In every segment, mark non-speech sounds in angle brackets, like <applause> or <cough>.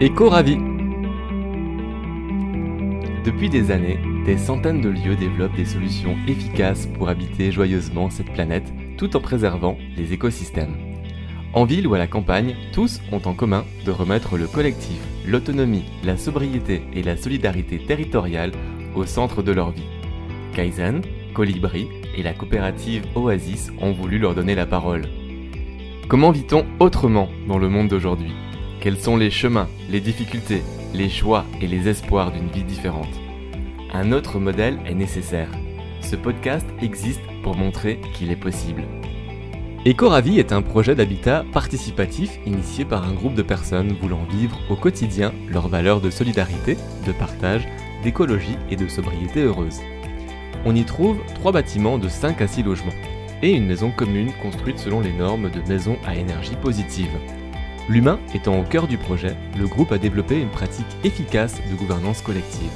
Éco-Ravi Depuis des années, des centaines de lieux développent des solutions efficaces pour habiter joyeusement cette planète tout en préservant les écosystèmes. En ville ou à la campagne, tous ont en commun de remettre le collectif, l'autonomie, la sobriété et la solidarité territoriale au centre de leur vie. Kaizen, Colibri et la coopérative Oasis ont voulu leur donner la parole. Comment vit-on autrement dans le monde d'aujourd'hui? Quels sont les chemins, les difficultés, les choix et les espoirs d'une vie différente Un autre modèle est nécessaire. Ce podcast existe pour montrer qu'il est possible. Ecoravi est un projet d'habitat participatif initié par un groupe de personnes voulant vivre au quotidien leurs valeurs de solidarité, de partage, d'écologie et de sobriété heureuse. On y trouve trois bâtiments de 5 à 6 logements et une maison commune construite selon les normes de maison à énergie positive. L'humain étant au cœur du projet, le groupe a développé une pratique efficace de gouvernance collective.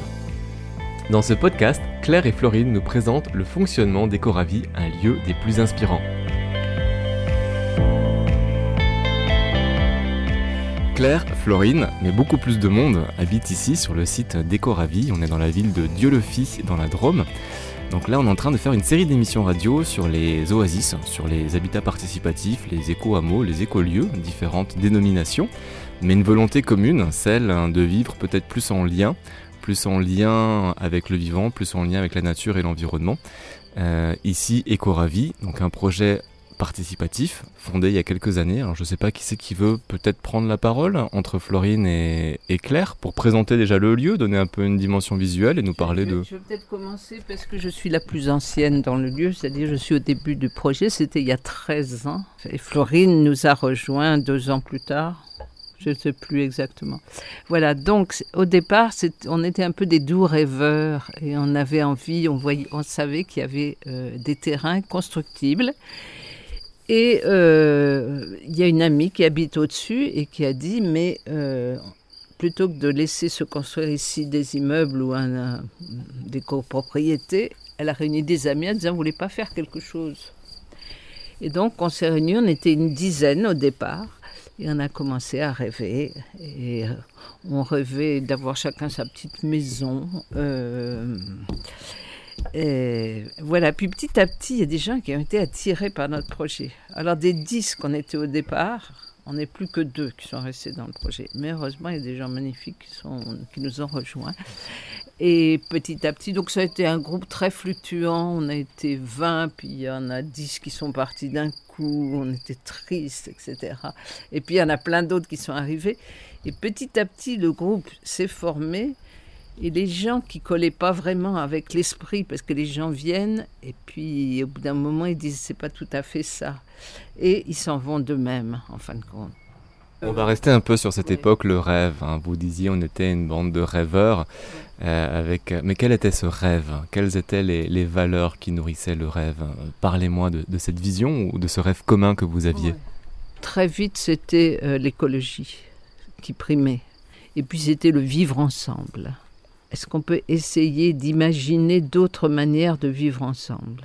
Dans ce podcast, Claire et Florine nous présentent le fonctionnement d'Ecoravi, un lieu des plus inspirants. Claire, Florine, mais beaucoup plus de monde habite ici sur le site d'Ecoravi. On est dans la ville de Dieu-le-Fils, dans la Drôme. Donc là, on est en train de faire une série d'émissions radio sur les oasis, sur les habitats participatifs, les éco-hameaux, les écolieux, différentes dénominations, mais une volonté commune, celle de vivre peut-être plus en lien, plus en lien avec le vivant, plus en lien avec la nature et l'environnement. Euh, ici, Ecoravi, donc un projet participatif, fondé il y a quelques années. Alors je ne sais pas qui c'est qui veut peut-être prendre la parole entre Florine et, Claire pour présenter déjà le lieu, donner un peu une dimension visuelle et nous parler de... Je vais peut-être commencer parce que je suis la plus ancienne dans le lieu, c'est-à-dire je suis au début du projet, c'était il y a 13 ans. Et Florine nous a rejoint deux ans plus tard. Je ne sais plus exactement. Voilà, donc au départ, on était un peu des doux rêveurs et on avait envie, on, voyait, on savait qu'il y avait euh, des terrains constructibles et euh, il y a une amie qui habite au-dessus et qui a dit, mais euh, plutôt que de laisser se construire ici des immeubles ou des copropriétés, elle a réuni des amis en disant, vous voulez pas faire quelque chose? Et donc on s'est réunis, on était une dizaine au départ. Et on a commencé à rêver. Et euh, on rêvait d'avoir chacun sa petite maison. Et voilà, puis petit à petit, il y a des gens qui ont été attirés par notre projet. Alors des dix qu'on était au départ, on n'est plus que deux qui sont restés dans le projet. Mais heureusement, il y a des gens magnifiques qui, sont, qui nous ont rejoints. Et petit à petit, donc ça a été un groupe très fluctuant. On a été 20, puis il y en a 10 qui sont partis d'un coup. On était tristes, etc. Et puis il y en a plein d'autres qui sont arrivés. Et petit à petit, le groupe s'est formé. Et les gens qui collaient pas vraiment avec l'esprit, parce que les gens viennent et puis au bout d'un moment ils disent c'est pas tout à fait ça, et ils s'en vont d'eux-mêmes en fin de compte. On va rester un peu sur cette époque, le rêve. Hein. Vous disiez on était une bande de rêveurs. Euh, avec... Mais quel était ce rêve? Quelles étaient les, valeurs qui nourrissaient le rêve? Parlez-moi de, cette vision ou de ce rêve commun que vous aviez. Très vite, c'était euh, l'écologie qui primait. Et puis c'était le vivre ensemble. Est-ce qu'on peut essayer d'imaginer d'autres manières de vivre ensemble?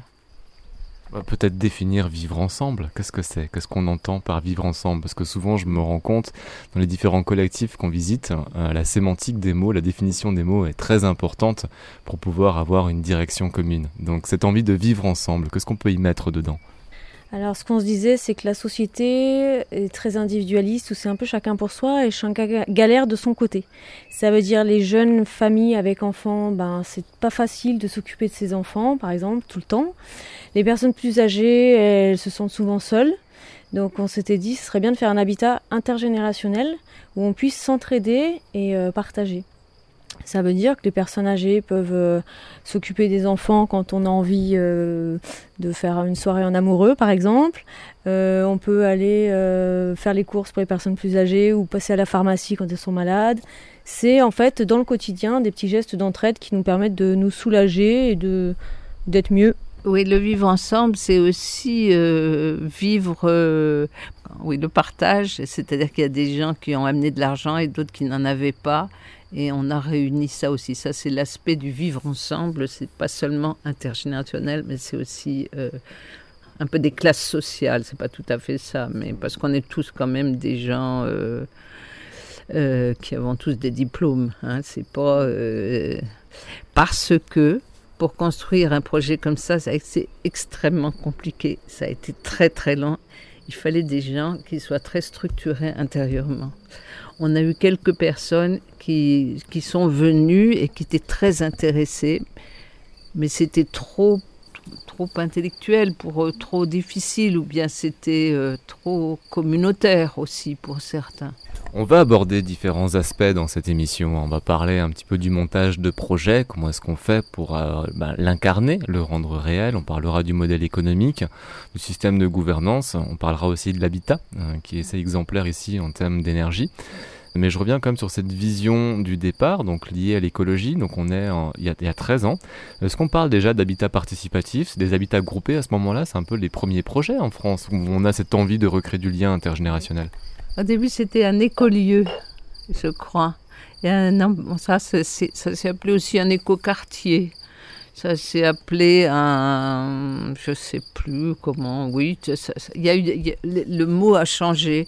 Peut-être définir vivre ensemble. Qu'est-ce que c'est? Qu'est-ce qu'on entend par vivre ensemble? Parce que souvent, je me rends compte, dans les différents collectifs qu'on visite, euh, la sémantique des mots, la définition des mots est très importante pour pouvoir avoir une direction commune. Donc cette envie de vivre ensemble, qu'est-ce qu'on peut y mettre dedans? Alors, ce qu'on se disait, c'est que la société est très individualiste, où c'est un peu chacun pour soi et chacun galère de son côté. Ça veut dire les jeunes familles avec enfants, ben c'est pas facile de s'occuper de ses enfants, par exemple, tout le temps. Les personnes plus âgées, elles se sentent souvent seules. Donc, on s'était dit, ce serait bien de faire un habitat intergénérationnel où on puisse s'entraider et euh, partager. Ça veut dire que les personnes âgées peuvent euh, s'occuper des enfants quand on a envie euh, de faire une soirée en amoureux, par exemple. Euh, on peut aller faire les courses pour les personnes plus âgées ou passer à la pharmacie quand elles sont malades. C'est en fait dans le quotidien des petits gestes d'entraide qui nous permettent de nous soulager et de d'être mieux. Oui, le vivre ensemble, c'est aussi vivre, oui, le partage. C'est-à-dire qu'il y a des gens qui ont amené de l'argent et d'autres qui n'en avaient pas. Et on a réuni ça aussi. Ça, c'est l'aspect du vivre ensemble. C'est pas seulement intergénérationnel, mais c'est aussi euh, un peu des classes sociales. C'est pas tout à fait ça, mais parce qu'on est tous quand même des gens. Euh, euh, qui avons tous des diplômes. Hein, c'est pas parce que pour construire un projet comme ça, été extrêmement compliqué. Ça a été très très lent. Il fallait des gens qui soient très structurés intérieurement. On a eu quelques personnes qui, qui sont venues et qui étaient très intéressées, mais c'était trop trop intellectuel pour eux, trop difficile, ou bien c'était euh, trop communautaire aussi pour certains. On va aborder différents aspects dans cette émission. On va parler un petit peu du montage de projet, comment est-ce qu'on fait pour euh, ben, l'incarner, le rendre réel. On parlera du modèle économique, du système de gouvernance. On parlera aussi de l'habitat, euh, qui est assez exemplaire ici en termes d'énergie. Mais je reviens quand même sur cette vision du départ, donc liée à l'écologie. Donc on est il, y a, il, y a, 13 ans. Est-ce qu'on parle déjà d'habitat participatif des habitats groupés à ce moment-là? C'est un peu les premiers projets en France où on a cette envie de recréer du lien intergénérationnel. Au début, c'était un écolieu, je crois. Ça, ça s'est appelé aussi un écoquartier. Ça s'est appelé un, je sais plus comment. Oui, ça, ça, y a eu, le mot a changé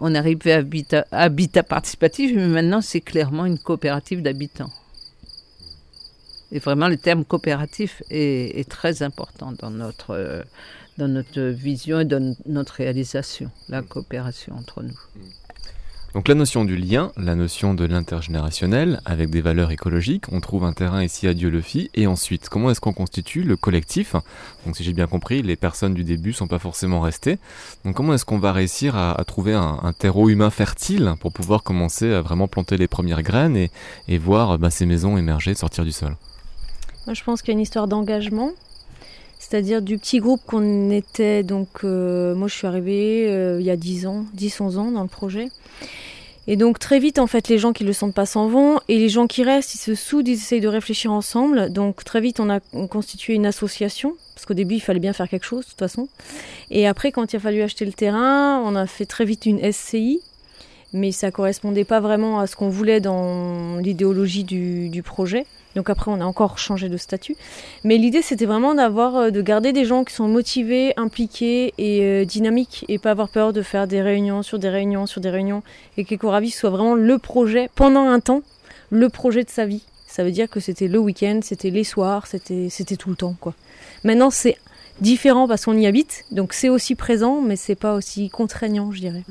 on arrivait à habitat, habitat participatif, mais maintenant c'est clairement une coopérative d'habitants. Et vraiment, le terme coopératif est, est très important dans notre, euh, dans notre vision et dans notre réalisation, la coopération entre nous. Donc la notion du lien, la notion de l'intergénérationnel, avec des valeurs écologiques, on trouve un terrain ici à Dieu-le-Fit. Et ensuite, comment est-ce qu'on constitue le collectif? Donc si j'ai bien compris, les personnes du début sont pas forcément restées. Donc comment est-ce qu'on va réussir à, trouver un, terreau humain fertile pour pouvoir commencer à vraiment planter les premières graines et, et voir bah, ces maisons émerger, sortir du sol? Moi je pense qu'il y a une histoire d'engagement. C'est-à-dire du petit groupe qu'on était, donc euh, moi je suis arrivée euh, il y a 10 ans, 10-11 ans dans le projet. Et donc très vite, en fait, les gens qui le sentent pas s'en vont, et les gens qui restent, ils se soudent, ils essayent de réfléchir ensemble. Donc très vite, on a constitué une association, parce qu'au début, il fallait bien faire quelque chose, de toute façon. Et après, quand il a fallu acheter le terrain, on a fait très vite une SCI, mais ça correspondait pas vraiment à ce qu'on voulait dans l'idéologie du, du projet. Donc après, on a encore changé de statut. Mais l'idée, c'était vraiment d'avoir, de garder des gens qui sont motivés, impliqués et euh, dynamiques, et pas avoir peur de faire des réunions sur des réunions sur des réunions, et qu'Ecoravis soit vraiment le projet, pendant un temps, le projet de sa vie. Ça veut dire que c'était le week-end, c'était les soirs, c'était, c'était tout le temps, quoi. Maintenant, c'est différent parce qu'on y habite, donc c'est aussi présent, mais c'est pas aussi contraignant, je dirais.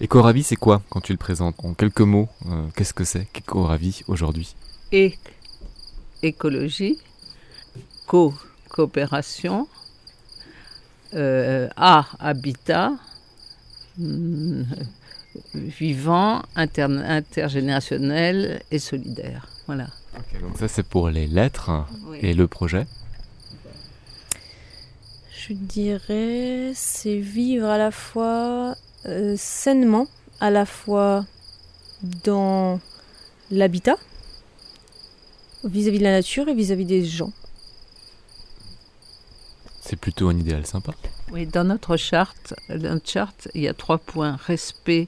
Ecoravis, c'est quoi quand tu le présentes? En quelques mots, euh, qu'est-ce que c'est qu'Ecoravis aujourd'hui? Et écologie, co coopération, euh, A habitat, euh, vivant, inter intergénérationnel et solidaire. Voilà. Okay, donc ça c'est pour les lettres oui. et le projet. Je dirais c'est vivre à la fois euh, sainement, à la fois dans l'habitat vis-à-vis -vis de la nature et vis-à-vis -vis des gens. C'est plutôt un idéal sympa. Oui, dans notre charte, notre charte, il y a trois points respect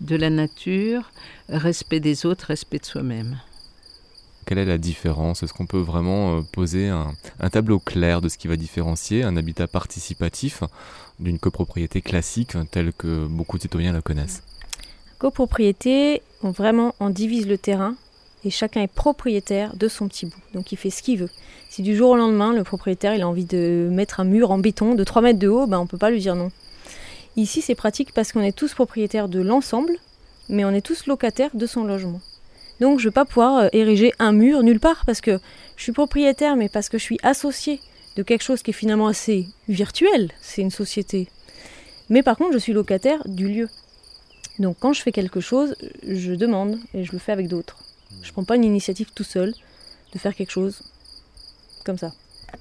de la nature, respect des autres, respect de soi-même. Quelle est la différence? Est-ce qu'on peut vraiment euh, poser un, un, tableau clair de ce qui va différencier un habitat participatif d'une copropriété classique telle que beaucoup de citoyens la connaissent? Copropriété, on vraiment on divise le terrain et chacun est propriétaire de son petit bout. Donc il fait ce qu'il veut. Si du jour au lendemain, le propriétaire il a envie de mettre un mur en béton de 3 mètres de haut, ben, on ne peut pas lui dire non. Ici c'est pratique parce qu'on est tous propriétaires de l'ensemble, mais on est tous locataires de son logement. Donc je ne vais pas pouvoir ériger un mur nulle part parce que je suis propriétaire, mais parce que je suis associé de quelque chose qui est finalement assez virtuel, c'est une société. Mais par contre je suis locataire du lieu. Donc quand je fais quelque chose, je demande et je le fais avec d'autres. Je ne prends pas une initiative tout seul de faire quelque chose comme ça.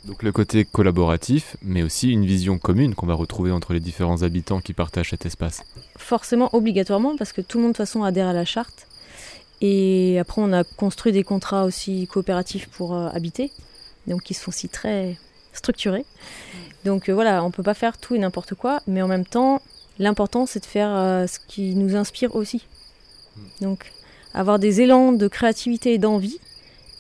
Donc le côté collaboratif, mais aussi une vision commune qu'on va retrouver entre les différents habitants qui partagent cet espace. Forcément, obligatoirement, parce que tout le monde de toute façon adhère à la charte. Et après, on a construit des contrats aussi coopératifs pour euh, habiter, donc qui sont aussi très structurés. Donc euh, voilà, on ne peut pas faire tout et n'importe quoi, mais en même temps, l'important c'est de faire euh, ce qui nous inspire aussi. Donc avoir des élans de créativité et d'envie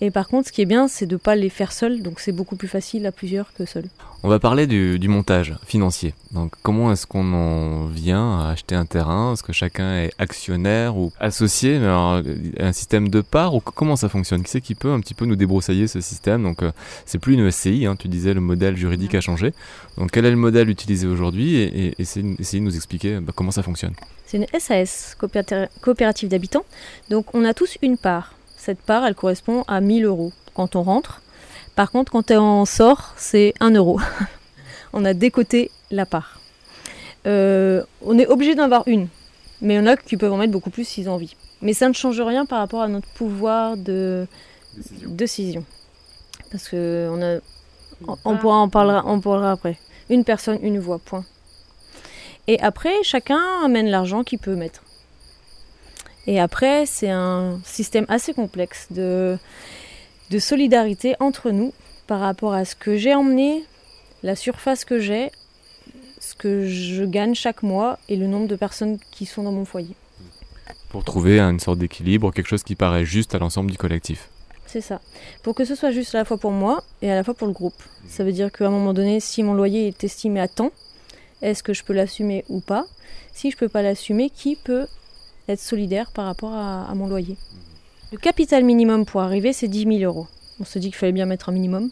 Et par contre, ce qui est bien, c'est de ne pas les faire seuls, donc c'est beaucoup plus facile à plusieurs que seuls. On va parler du, montage financier. Donc, comment est-ce qu'on en vient à acheter un terrain? Est-ce que chacun est actionnaire ou associé? Alors, Un système de part ou comment ça fonctionne? Qui c'est qui peut un petit peu nous débroussailler ce système? Donc, euh, c'est plus une SCI, hein, tu disais le modèle juridique a changé. Donc, quel est le modèle utilisé aujourd'hui? Et, et, essayez, de nous expliquer bah, comment ça fonctionne. C'est une SAS, coopérative d'habitants. Donc, on a tous une part cette part, elle correspond à 1000 euros quand on rentre. Par contre, quand on sort, c'est 1 euro. <laughs> on a décoté la part. Euh, on est obligé d'en avoir une, mais il y en a qui peuvent en mettre beaucoup plus s'ils ont envie. Mais ça ne change rien par rapport à notre pouvoir de décision. Parce que on a, on, pourra en parlera, on parlera après. Une personne, une voix, point. Et après, chacun amène l'argent qu'il peut mettre. Et après, c'est un système assez complexe de, de solidarité entre nous par rapport à ce que j'ai emmené, la surface que j'ai, ce que je gagne chaque mois et le nombre de personnes qui sont dans mon foyer. Pour trouver une sorte d'équilibre, quelque chose qui paraît juste à l'ensemble du collectif. C'est ça. Pour que ce soit juste à la fois pour moi et à la fois pour le groupe. Ça veut dire qu'à un moment donné, si mon loyer est estimé à temps, est-ce que je peux l'assumer ou pas? Si je ne peux pas l'assumer, qui peut être solidaire par rapport à, mon loyer. Le capital minimum pour arriver, c'est 10 000 euros. On se dit qu'il fallait bien mettre un minimum.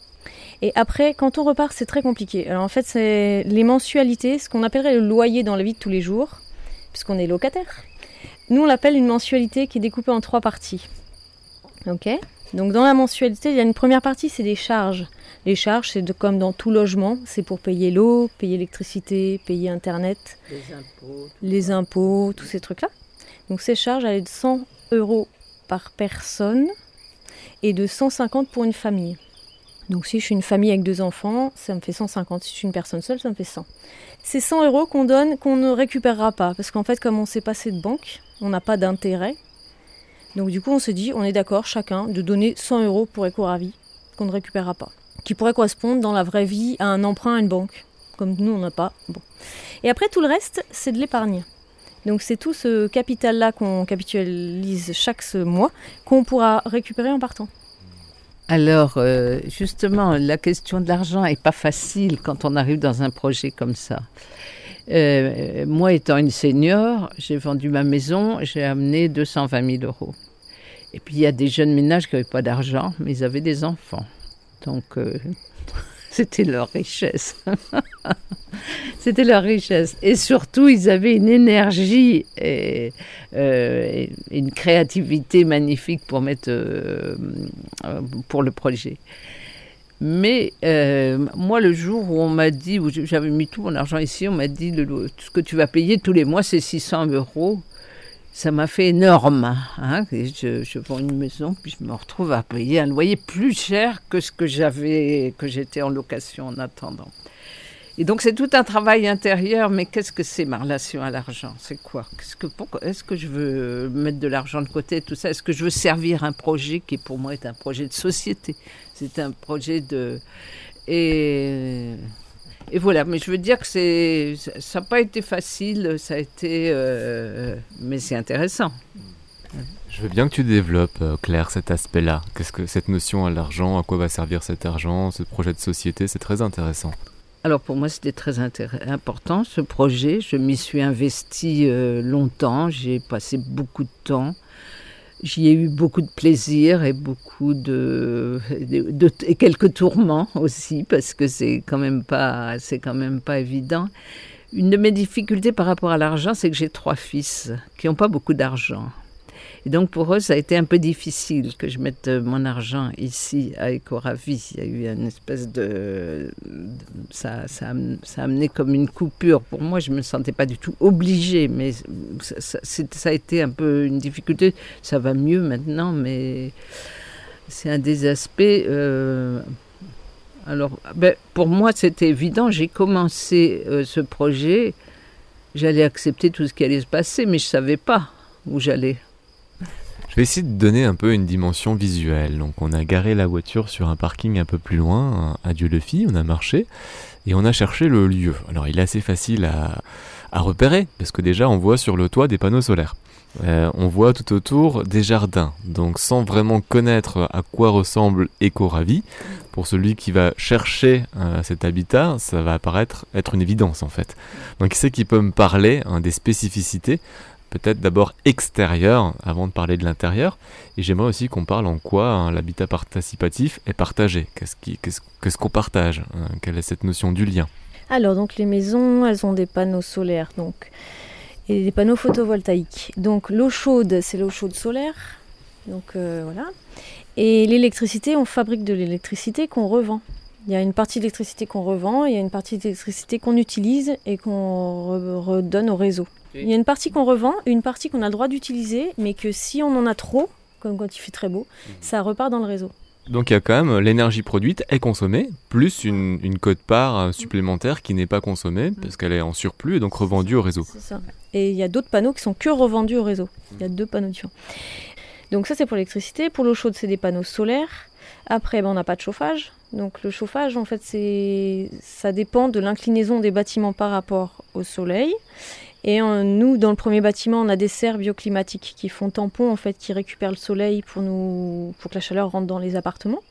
Et après, quand on repart, c'est très compliqué. Alors en fait, c'est les mensualités, ce qu'on appellerait le loyer dans la vie de tous les jours, puisqu'on est locataire. Nous, on l'appelle une mensualité qui est découpée en trois parties. Ok? Donc dans la mensualité, il y a une première partie, c'est des charges. Les charges, c'est comme dans tout logement, c'est pour payer l'eau, payer l'électricité, payer Internet, les impôts, les impôts tous ces trucs-là. Donc ces charges allaient de 100 euros par personne et de 150 pour une famille. Donc si je suis une famille avec deux enfants, ça me fait 150. Si je suis une personne seule, ça me fait 100. C'est 100 euros qu'on donne, qu'on ne récupérera pas. Parce qu'en fait, comme on s'est passé de banque, on n'a pas d'intérêt. Donc du coup, on se dit, on est d'accord chacun de donner 100 euros pour éco-ravi, qu'on ne récupérera pas. Qui pourrait correspondre dans la vraie vie à un emprunt à une banque. Comme nous, on n'a pas. Bon. Et après, tout le reste, c'est de l'épargne. Donc c'est tout ce capital-là qu'on capitalise chaque mois qu'on pourra récupérer en partant. Alors, euh, justement, la question de l'argent n'est pas facile quand on arrive dans un projet comme ça. Euh, moi, étant une senior, j'ai vendu ma maison, j'ai amené 220 000 euros. Et puis, il y a des jeunes ménages qui n'avaient pas d'argent, mais ils avaient des enfants. Donc, euh, c'était leur richesse. <laughs> C'était leur richesse. Et surtout, ils avaient une énergie et, euh, une créativité magnifique pour mettre euh, pour le projet. Mais euh, moi, le jour où on m'a dit, j'avais mis tout mon argent ici, on m'a dit le, ce que tu vas payer tous les mois, c'est 600 euros ça m'a fait énorme. Hein. je, vends une maison, puis je me retrouve à payer un loyer plus cher que ce que j'avais, que j'étais en location en attendant. Et donc c'est tout un travail intérieur, mais qu'est-ce que c'est ma relation à l'argent? C'est quoi? Est-ce que je veux mettre de l'argent de côté, tout ça? Est-ce que je veux servir un projet qui pour moi est un projet de société? C'est un projet de... Et et voilà, mais je veux dire que c'est, ça n'a pas été facile, ça a été, euh, mais c'est intéressant. Je veux bien que tu développes, euh, Claire, cet aspect-là. Qu'est-ce que cette notion à l'argent, à quoi va servir cet argent, ce projet de société, c'est très intéressant. Alors pour moi, c'était très important ce projet. Je m'y suis investie euh, longtemps, j'ai passé beaucoup de temps. J'y ai eu beaucoup de plaisir et beaucoup de, et quelques tourments aussi parce que c'est quand même pas c'est quand même pas évident. Une de mes difficultés par rapport à l'argent, c'est que j'ai trois fils qui n'ont pas beaucoup d'argent. Et donc pour eux, ça a été un peu difficile que je mette euh, mon argent ici à Ecoravi. Il y a eu une espèce de... Ça, a amené comme une coupure. Pour moi, je ne me sentais pas du tout obligée, mais ça, ça, a été un peu une difficulté. Ça va mieux maintenant, mais c'est un des aspects... Euh, alors, ben, pour moi, c'était évident. J'ai commencé euh, ce projet. J'allais accepter tout ce qui allait se passer, mais je ne savais pas où j'allais. Je vais essayer de donner un peu une dimension visuelle. Donc on a garé la voiture sur un parking un peu plus loin, à Dieu-le-Fit, on a marché, et on a cherché le lieu. Alors il est assez facile à, repérer, parce que déjà on voit sur le toit des panneaux solaires. Euh, on voit tout autour des jardins, donc sans vraiment connaître à quoi ressemble Éco-Ravi, pour celui qui va chercher euh, cet habitat, ça va apparaître être une évidence en fait. Donc qui c'est qui peut me parler hein, des spécificités peut-être d'abord extérieures avant de parler de l'intérieur. Et j'aimerais aussi qu'on parle en quoi hein, l'habitat participatif est partagé. Qu'est-ce qu'on partage hein, Quelle est cette notion du lien? Alors, donc les maisons, elles ont des panneaux solaires. Donc et des panneaux photovoltaïques. Donc l'eau chaude, c'est l'eau chaude solaire. Donc euh, voilà. Et l'électricité, on fabrique de l'électricité qu'on revend. Il y a une partie d'électricité qu'on revend, il y a une partie d'électricité qu'on utilise et qu'on redonne au réseau. Il y a une partie qu'on revend, une partie qu'on a le droit d'utiliser, mais que si on en a trop, comme quand il fait très beau, mhm. ça repart dans le réseau. Donc il y a quand même l'énergie produite est consommée, plus une, une cote-part euh, supplémentaire qui n'est pas consommée, parce qu'elle est en surplus et donc revendue au réseau. C'est ça. Et il y a d'autres panneaux qui sont que revendus au réseau. Il y a deux panneaux différents. Donc ça c'est pour l'électricité. Pour l'eau chaude, c'est des panneaux solaires. Après, ben, on n'a pas de chauffage. Donc le chauffage, en fait, c'est ça dépend de l'inclinaison des bâtiments par rapport au soleil. Et nous, dans le premier bâtiment, on a des serres bioclimatiques qui font tampon, en fait, qui récupèrent le soleil pour, nous, pour que la chaleur rentre dans les appartements.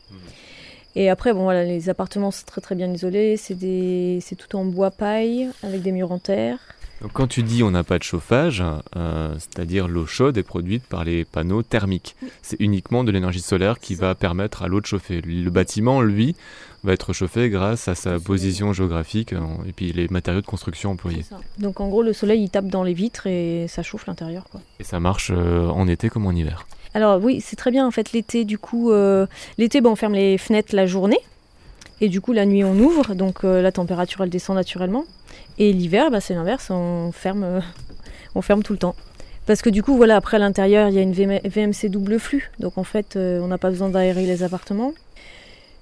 Et après, bon, voilà, les appartements sont très très bien isolés. C'est tout en bois paille avec des murs en terre. Donc quand tu dis on n'a pas de chauffage, euh, c'est-à-dire l'eau chaude est produite par les panneaux thermiques. C'est uniquement de l'énergie solaire qui va permettre à l'eau de chauffer. Le bâtiment, lui, va être chauffé grâce à sa position géographique euh, et puis les matériaux de construction employés. Donc en gros, le soleil il tape dans les vitres et ça chauffe l'intérieur. Et ça marche euh, en été comme en hiver. Alors oui, c'est très bien en fait l'été. Du coup, l'été, on ferme les fenêtres la journée. Et du coup, la nuit, on ouvre, donc la température, elle descend naturellement. Et l'hiver, bah, c'est l'inverse, on ferme, euh, <laughs> on ferme tout le temps. Parce que du coup, voilà, après à l'intérieur, il y a une VMC double flux. Donc en fait, euh, on n'a pas besoin d'aérer les appartements.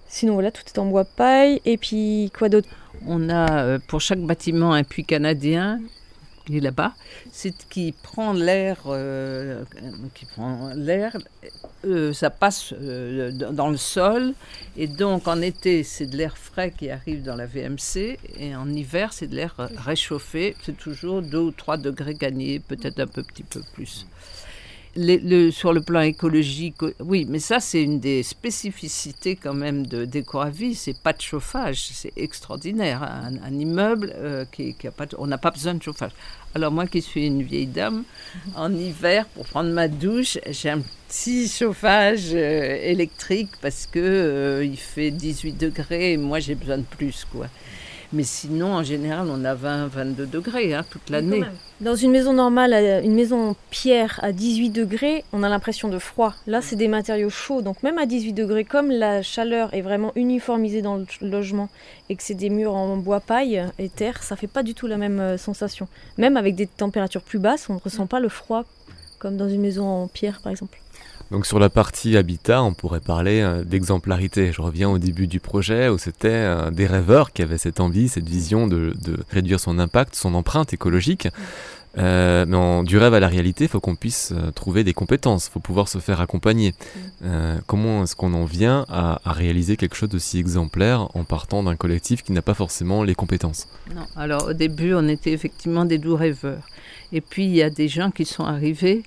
Sinon, voilà, tout est en bois paille. Et puis, quoi d'autre? On a euh, pour chaque bâtiment un puits canadien qui est là-bas, c'est qui prend l'air, qui prend l'air euh, ça passe euh, dans le sol. Et donc en été, c'est de l'air frais qui arrive dans la VMC. Et en hiver, c'est de l'air réchauffé. C'est toujours 2 ou 3 degrés gagnés, peut-être un peu, petit peu plus. Le, sur le plan écologique, oui, mais ça, c'est une des spécificités quand même de d'Ecoavis. C'est pas de chauffage, c'est extraordinaire. Un, immeuble euh, qui, qui a pas, on n'a pas besoin de chauffage. Alors moi qui suis une vieille dame, en hiver, pour prendre ma douche, j'ai un petit chauffage euh, électrique parce que euh, il fait 18 degrés et moi j'ai besoin de plus quoi. Mais sinon, en général, on a 20-22 degrés hein, toute l'année. Dans une maison normale, une maison en pierre à 18 degrés, on a l'impression de froid. Là, c'est des matériaux chauds. Donc même à 18 degrés, comme la chaleur est vraiment uniformisée dans le logement et que c'est des murs en bois paille et terre, ça fait pas du tout la même euh, sensation. Même avec des températures plus basses, on ne ressent pas le froid comme dans une maison en pierre, par exemple. Donc sur la partie habitat, on pourrait parler euh, d'exemplarité. Je reviens au début du projet où c'était euh, des rêveurs qui avaient cette envie, cette vision de, réduire son impact, son empreinte écologique. Euh, mais en, du rêve à la réalité, il faut qu'on puisse trouver des compétences, il faut pouvoir se faire accompagner. comment est-ce qu'on en vient à, réaliser quelque chose d'aussi exemplaire en partant d'un collectif qui n'a pas forcément les compétences? Non, alors au début, on était effectivement des doux rêveurs. Et puis, il y a des gens qui sont arrivés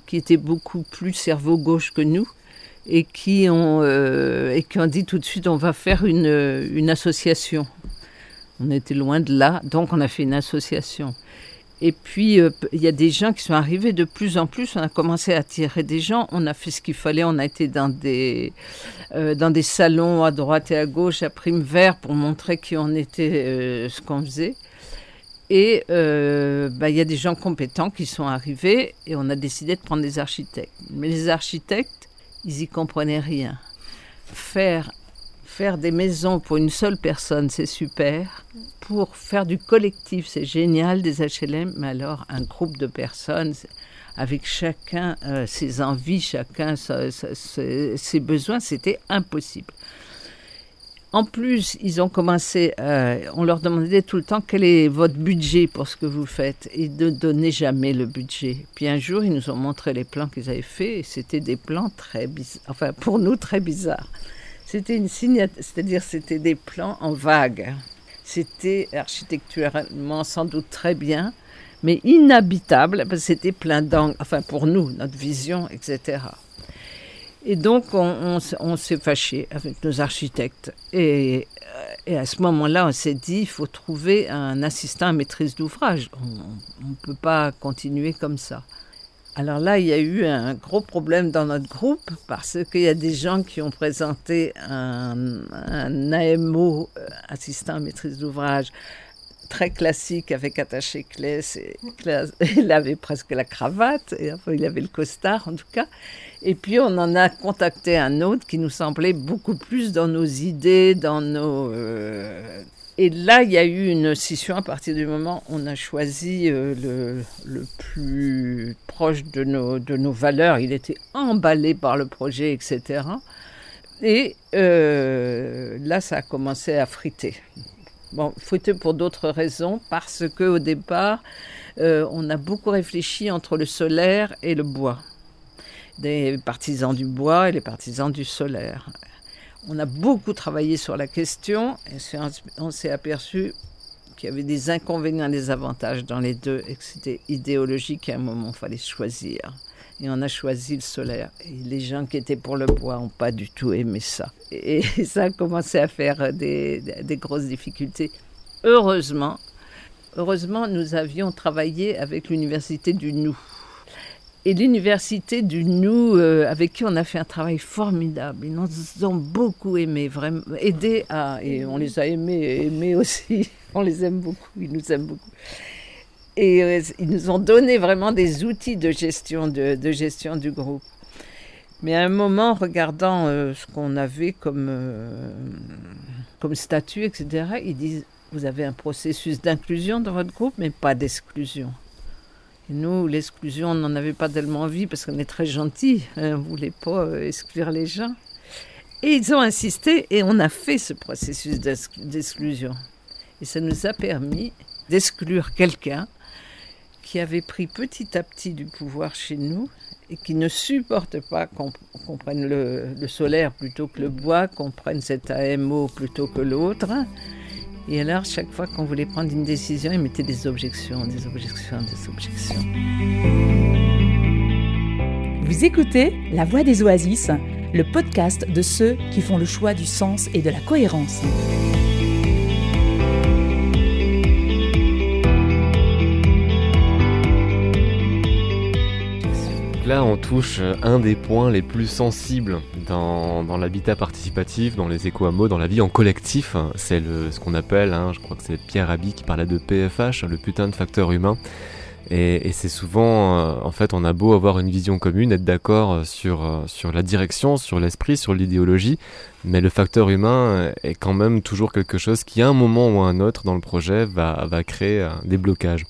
qui étaient beaucoup plus cerveau gauche que nous et qui ont, euh, et qui ont dit tout de suite on va faire une, une association. On était loin de là, donc on a fait une association. Et puis, euh, il y a des gens qui sont arrivés de plus en plus. On a commencé à attirer des gens. On a fait ce qu'il fallait. On a été dans des, euh, dans des salons à droite et à gauche, à prime vert, pour montrer qui on était, ce qu'on faisait. Et euh, bah, il y a des gens compétents qui sont arrivés et on a décidé de prendre des architectes. Mais les architectes, ils y comprenaient rien. Faire, faire des maisons pour une seule personne, c'est super. Pour faire du collectif, c'est génial, des HLM. Mais alors, un groupe de personnes, avec chacun euh, ses envies, chacun ses besoins, c'était impossible. En plus, ils ont commencé, euh, on leur demandait tout le temps quel est votre budget pour ce que vous faites. Ils ne donnaient jamais le budget. Puis un jour, ils nous ont montré les plans qu'ils avaient faits et c'était des plans très bizarres, enfin pour nous très bizarres. C'était une signature, c'est-à-dire c'était des plans en vague. C'était architecturalement sans doute très bien, mais inhabitable, parce que c'était plein d'angles, enfin pour nous, notre vision, etc. Et donc, on, s'est fâché avec nos architectes. Et, et à ce moment-là, on s'est dit, il faut trouver un assistant à maîtrise d'ouvrage. On ne peut pas continuer comme ça. Alors là, il y a eu un gros problème dans notre groupe parce qu'il y a des gens qui ont présenté un, AMO, euh, assistant à maîtrise d'ouvrage, très classique avec attaché classe. <laughs> il avait presque la cravate, il avait le costard en tout cas. Et puis on en a contacté un autre qui nous semblait beaucoup plus dans nos idées, dans nos, euh, et là, il y a eu une scission à partir du moment où on a choisi euh, le, plus proche de nos, de nos valeurs. Il était emballé par le projet, etc. Et euh, là, ça a commencé à friter. Bon, pour d'autres raisons, parce qu'au départ, euh, on a beaucoup réfléchi entre le solaire et le bois. Des partisans du bois et les partisans du solaire. On a beaucoup travaillé sur la question et on s'est aperçu qu'il y avait des inconvénients et des avantages dans les deux et que c'était idéologique à un moment, il fallait choisir. Et on a choisi le solaire. Et les gens qui étaient pour le bois n'ont pas du tout aimé ça. Et <laughs> ça a commencé à faire des, des grosses difficultés. Heureusement, heureusement, nous avions travaillé avec l'université du Nou et l'université du Nou, euh, avec qui on a fait un travail formidable. Ils nous ont beaucoup aimés, vraiment aidés à, et on les a aimés, aimés aussi. <laughs> On les aime beaucoup, ils nous aiment beaucoup. Et euh, ils nous ont donné vraiment des outils de gestion, de, gestion du groupe. Mais à un moment, regardant euh, ce qu'on avait comme, comme statut, etc., ils disent, vous avez un processus d'inclusion dans votre groupe, mais pas d'exclusion nous, l'exclusion, on n'en avait pas tellement envie parce qu'on est très gentils. Hein, on ne voulait pas euh, exclure les gens. Et ils ont insisté et on a fait ce processus d'exclusion. Et ça nous a permis d'exclure quelqu'un qui avait pris petit à petit du pouvoir chez nous et qui ne supporte pas qu'on prenne le, le, solaire plutôt que le bois, qu'on prenne cet AMO plutôt que l'autre. Et alors, chaque fois qu'on voulait prendre une décision, ils mettaient des objections, des objections, des objections. Vous écoutez La Voix des Oasis, le podcast de ceux qui font le choix du sens et de la cohérence. Là, on touche un des points les plus sensibles dans, l'habitat participatif, dans les éco-hameaux, dans la vie en collectif. C'est ce qu'on appelle, hein, je crois que c'est Pierre Rabhi qui parlait de PFH, le putain de facteur humain. Et, c'est souvent, euh, en fait, on a beau avoir une vision commune, être d'accord sur, euh, sur la direction, sur l'esprit, sur l'idéologie, mais le facteur humain est quand même toujours quelque chose qui, à un moment ou à un autre dans le projet, va, créer euh, des blocages.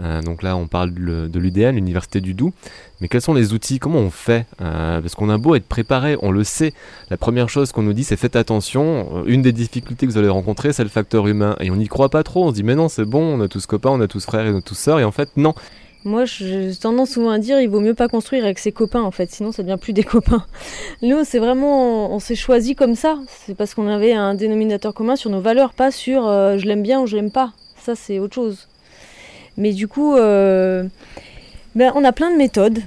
Euh, donc là, on parle de l'UDN, l'Université du Doubs. Mais quels sont les outils? Comment on fait? Euh, Parce qu'on a beau être préparé, on le sait. La première chose qu'on nous dit, c'est faites attention. Euh, une des difficultés que vous allez rencontrer, c'est le facteur humain. Et on n'y croit pas trop. On se dit, mais non, c'est bon, on a tous copains, on a tous frères et on a tous sœurs. Et en fait, non. Moi, j'ai tendance souvent à dire, il vaut mieux pas construire avec ses copains, en fait, sinon ça devient plus des copains. <laughs> Nous, c'est vraiment, on s'est choisi comme ça. C'est parce qu'on avait un dénominateur commun sur nos valeurs, pas sur je l'aime bien ou je l'aime pas. Ça, c'est autre chose. Mais du coup, euh, ben, on a plein de méthodes,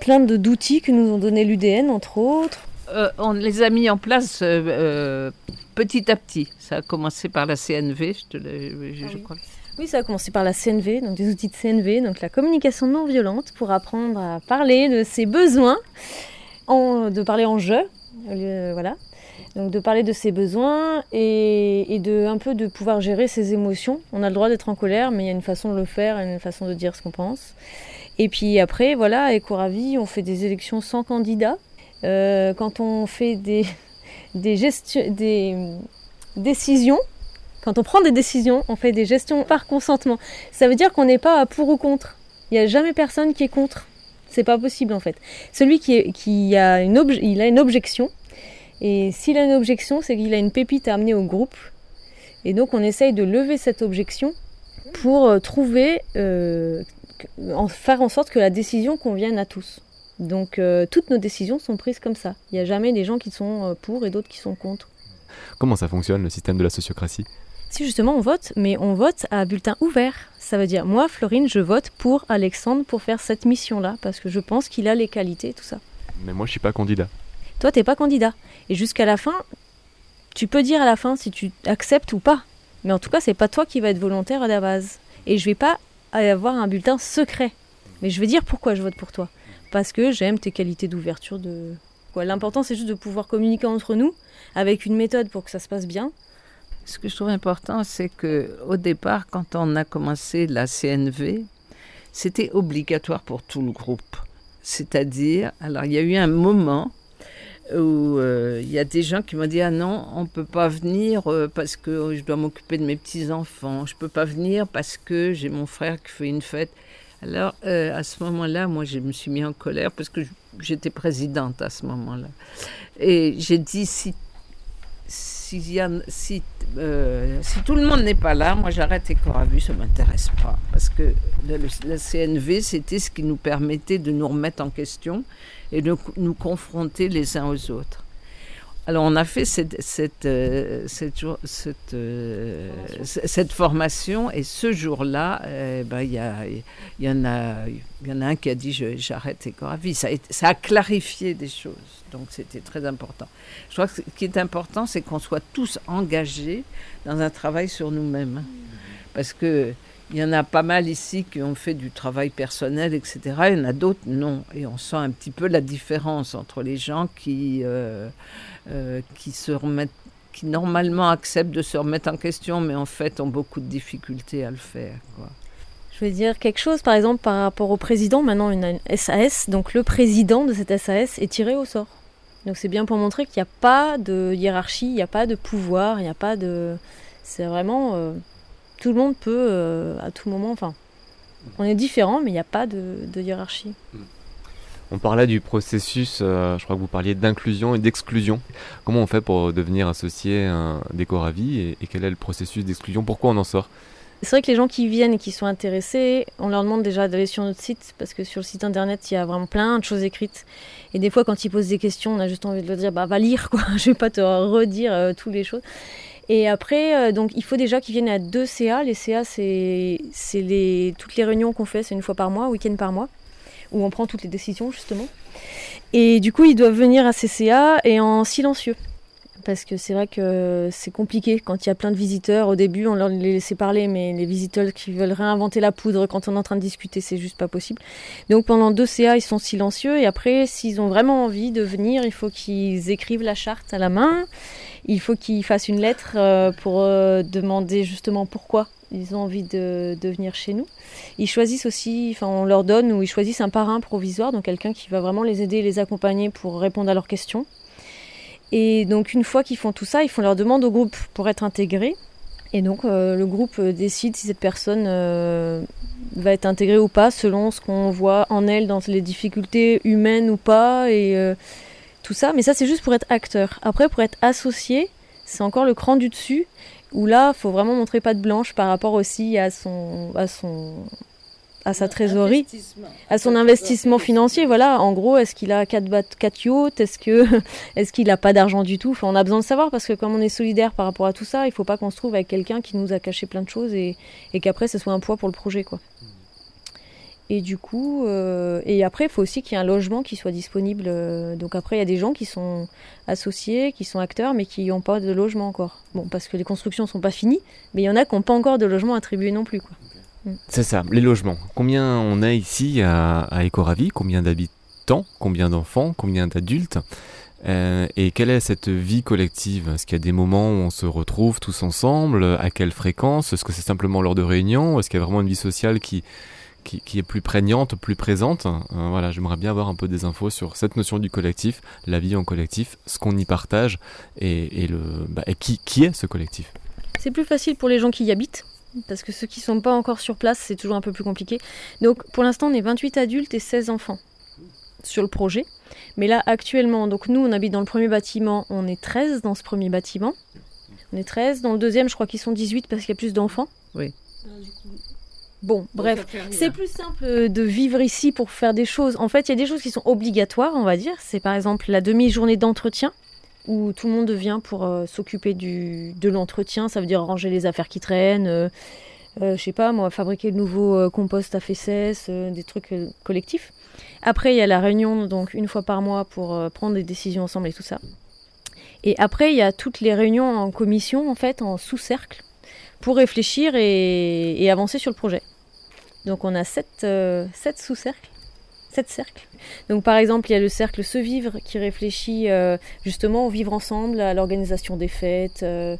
plein d'outils que nous ont donné l'UDN, entre autres. Euh, on les a mis en place euh, petit à petit. Ça a commencé par la CNV, je, te je, ah crois. Oui, ça a commencé par la CNV, donc des outils de CNV, donc la communication non violente pour apprendre à parler de ses besoins, en, de parler en jeu, voilà. Donc de parler de ses besoins et, de un peu de pouvoir gérer ses émotions. On a le droit d'être en colère, mais il y a une façon de le faire une façon de dire ce qu'on pense. Et puis après, voilà, avec Coravi, on fait des élections sans candidat. Euh, quand on fait des, <laughs> des, des décisions, quand on prend des décisions, on fait des gestions par consentement. Ça veut dire qu'on n'est pas pour ou contre. Il n'y a jamais personne qui est contre. C'est pas possible en fait. Celui qui, qui a, une il a une objection, et s'il a une objection, c'est qu'il a une pépite à amener au groupe. Et donc on essaye de lever cette objection pour euh, trouver, euh, faire en sorte que la décision convienne à tous. Donc euh, toutes nos décisions sont prises comme ça. Il n'y a jamais des gens qui sont pour et d'autres qui sont contre. Comment ça fonctionne le système de la sociocratie? Si justement on vote, mais on vote à bulletin ouvert. Ça veut dire, moi, Florine, je vote pour Alexandre pour faire cette mission-là, parce que je pense qu'il a les qualités, tout ça. Mais moi, je suis pas candidat. Toi, t'es pas candidat. Et jusqu'à la fin, tu peux dire à la fin si tu acceptes ou pas. Mais en tout cas, c'est pas toi qui va être volontaire à la base. Et je vais pas avoir un bulletin secret. Mais je vais dire pourquoi je vote pour toi. Parce que j'aime tes qualités d'ouverture. De... L'important, c'est juste de pouvoir communiquer entre nous avec une méthode pour que ça se passe bien. Ce que je trouve important, c'est que au départ, quand on a commencé la CNV, c'était obligatoire pour tout le groupe. C'est-à-dire, alors il y a eu un moment où euh, il y a des gens qui m'ont dit ah non on peut pas venir euh, parce que je dois m'occuper de mes petits enfants je peux pas venir parce que j'ai mon frère qui fait une fête. Alors euh, à ce moment-là moi je me suis mis en colère parce que j'étais présidente à ce moment-là. Et j'ai dit si si, tout le monde n'est pas là, moi j'arrête vue, ça ne m'intéresse pas. Parce que la CNV, c'était ce qui nous permettait de nous remettre en question et de nous confronter les uns aux autres. Alors on a fait cette, cette, euh, cette, cette, euh, cette, formation et ce jour-là, euh, ben, il y, y, en a, y en a un qui a dit j'arrête vie. Ça, ça a clarifié des choses, donc c'était très important. Je crois que ce qui est important, c'est qu'on soit tous engagés dans un travail sur nous-mêmes. Parce que il y en a pas mal ici qui ont fait du travail personnel, etc. Il y en a d'autres, non. Et on sent un petit peu la différence entre les gens qui, euh, euh, qui normalement acceptent de se remettre en question, mais en fait ont beaucoup de difficultés à le faire. Je vais dire quelque chose, par exemple, par rapport au président. Maintenant, une SAS. Donc, le président de cette SAS est tiré au sort. Donc, c'est bien pour montrer qu'il n'y a pas de hiérarchie, il n'y a pas de pouvoir, il n'y a pas de. C'est vraiment. Euh, tout le monde peut euh, à tout moment. Enfin, on est différents, mais il n'y a pas de, hiérarchie. Mm. On parlait du processus, euh, je crois que vous parliez d'inclusion et d'exclusion. Comment on fait pour devenir associé à un décor à vie et, quel est le processus d'exclusion? Pourquoi on en sort? C'est vrai que les gens qui viennent et qui sont intéressés, on leur demande déjà d'aller sur notre site parce que sur le site internet il y a vraiment plein de choses écrites. Et des fois quand ils posent des questions, on a juste envie de leur dire bah va lire quoi. <laughs> Je vais pas te redire euh, toutes les choses. Et après, euh, donc, il faut déjà qu'ils viennent à deux CA. Les CA, c'est toutes les réunions qu'on fait, c'est une fois par mois, week-end par mois, où on prend toutes les décisions, justement. Et du coup, ils doivent venir à ces CA et en silencieux. Parce que c'est vrai que c'est compliqué quand il y a plein de visiteurs. Au début, on leur les laissait parler, mais les visiteurs qui veulent réinventer la poudre quand on est en train de discuter, c'est juste pas possible. Donc pendant deux CA, ils sont silencieux. Et après, s'ils ont vraiment envie de venir, il faut qu'ils écrivent la charte à la main il faut qu'ils fassent une lettre euh, pour euh, demander justement pourquoi ils ont envie de, venir chez nous. Ils choisissent aussi, enfin on leur donne ou ils choisissent un parrain provisoire, donc quelqu'un qui va vraiment les aider et les accompagner pour répondre à leurs questions. Et donc une fois qu'ils font tout ça, ils font leur demande au groupe pour être intégrés. Et donc euh, le groupe décide si cette personne va être intégrée ou pas selon ce qu'on voit en elle dans les difficultés humaines ou pas. Tout ça. Mais ça, c'est juste pour être acteur. Après, pour être associé, c'est encore le cran du dessus, où là, faut vraiment montrer patte blanche par rapport aussi à son, à son, à sa trésorerie, à son investissement financier. Voilà, en gros, est-ce qu'il a 4 quatre yachts? Est-ce que, <laughs> est-ce qu'il a pas d'argent du tout? Enfin, on a besoin de savoir parce que comme on est solidaire par rapport à tout ça, il faut pas qu'on se trouve avec quelqu'un qui nous a caché plein de choses et, et qu'après, ce soit un poids pour le projet, quoi. Et du coup, euh, et après, il faut aussi qu'il y ait un logement qui soit disponible. Euh, donc après, il y a des gens qui sont associés, qui sont acteurs, mais qui n'ont pas de logement encore. Bon, parce que les constructions ne sont pas finies, mais il y en a qui n'ont pas encore de logement attribué non plus. C'est ça, les logements. Combien on a ici à, à Ecoravi? Combien d'habitants? Combien d'enfants? Combien d'adultes? Euh, et quelle est cette vie collective? Est-ce qu'il y a des moments où on se retrouve tous ensemble? À quelle fréquence? Est-ce que c'est simplement lors de réunions? Est-ce qu'il y a vraiment une vie sociale qui, qui, est plus prégnante, plus présente. Euh, voilà, j'aimerais bien avoir un peu des infos sur cette notion du collectif, la vie en collectif, ce qu'on y partage et, le, bah, qui, qui est ce collectif. C'est plus facile pour les gens qui y habitent, parce que ceux qui ne sont pas encore sur place, c'est toujours un peu plus compliqué. Donc pour l'instant, on est 28 adultes et 16 enfants sur le projet. Mais là, actuellement, donc nous, on habite dans le premier bâtiment, on est 13 dans ce premier bâtiment. On est 13. Dans le deuxième, je crois qu'ils sont 18 parce qu'il y a plus d'enfants. Oui. Bon, bref, c'est plus simple de vivre ici pour faire des choses. En fait, il y a des choses qui sont obligatoires, on va dire. C'est par exemple la demi-journée d'entretien où tout le monde vient pour euh, s'occuper de l'entretien. Ça veut dire ranger les affaires qui traînent. Euh, euh, je sais pas, moi, fabriquer de nouveaux compost à fesses, des trucs collectifs. Après, il y a la réunion, donc une fois par mois, pour prendre des décisions ensemble et tout ça. Et après, il y a toutes les réunions en commission, en fait, en sous-cercle, pour réfléchir et, avancer sur le projet. Donc on a sept, sept sous-cercles sept cercles. Donc par exemple, il y a le cercle Se Vivre qui réfléchit euh, justement au vivre ensemble, à l'organisation des fêtes, euh,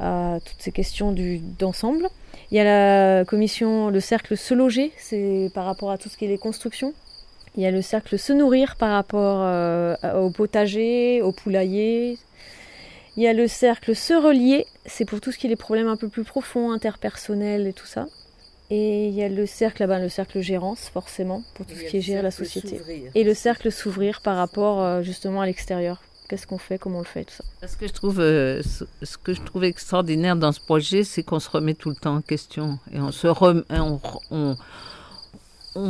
à toutes ces questions d'ensemble. il y a la commission, le cercle Se Loger, c'est par rapport à tout ce qui est les constructions. Il y a le cercle Se Nourrir par rapport euh, au potager, au poulailler. Il y a le cercle Se Relier, c'est pour tout ce qui est les problèmes un peu plus profonds, interpersonnels et tout ça. Et il y a le cercle là-bas, le cercle gérance, forcément, pour tout ce qui est gérer la société. Et le cercle s'ouvrir par rapport euh, justement à l'extérieur. Qu'est-ce qu'on fait, comment on le fait, tout ça. Ce que je trouve, euh, ce que je trouve extraordinaire dans ce projet, c'est qu'on se remet tout le temps en question et on se on, on,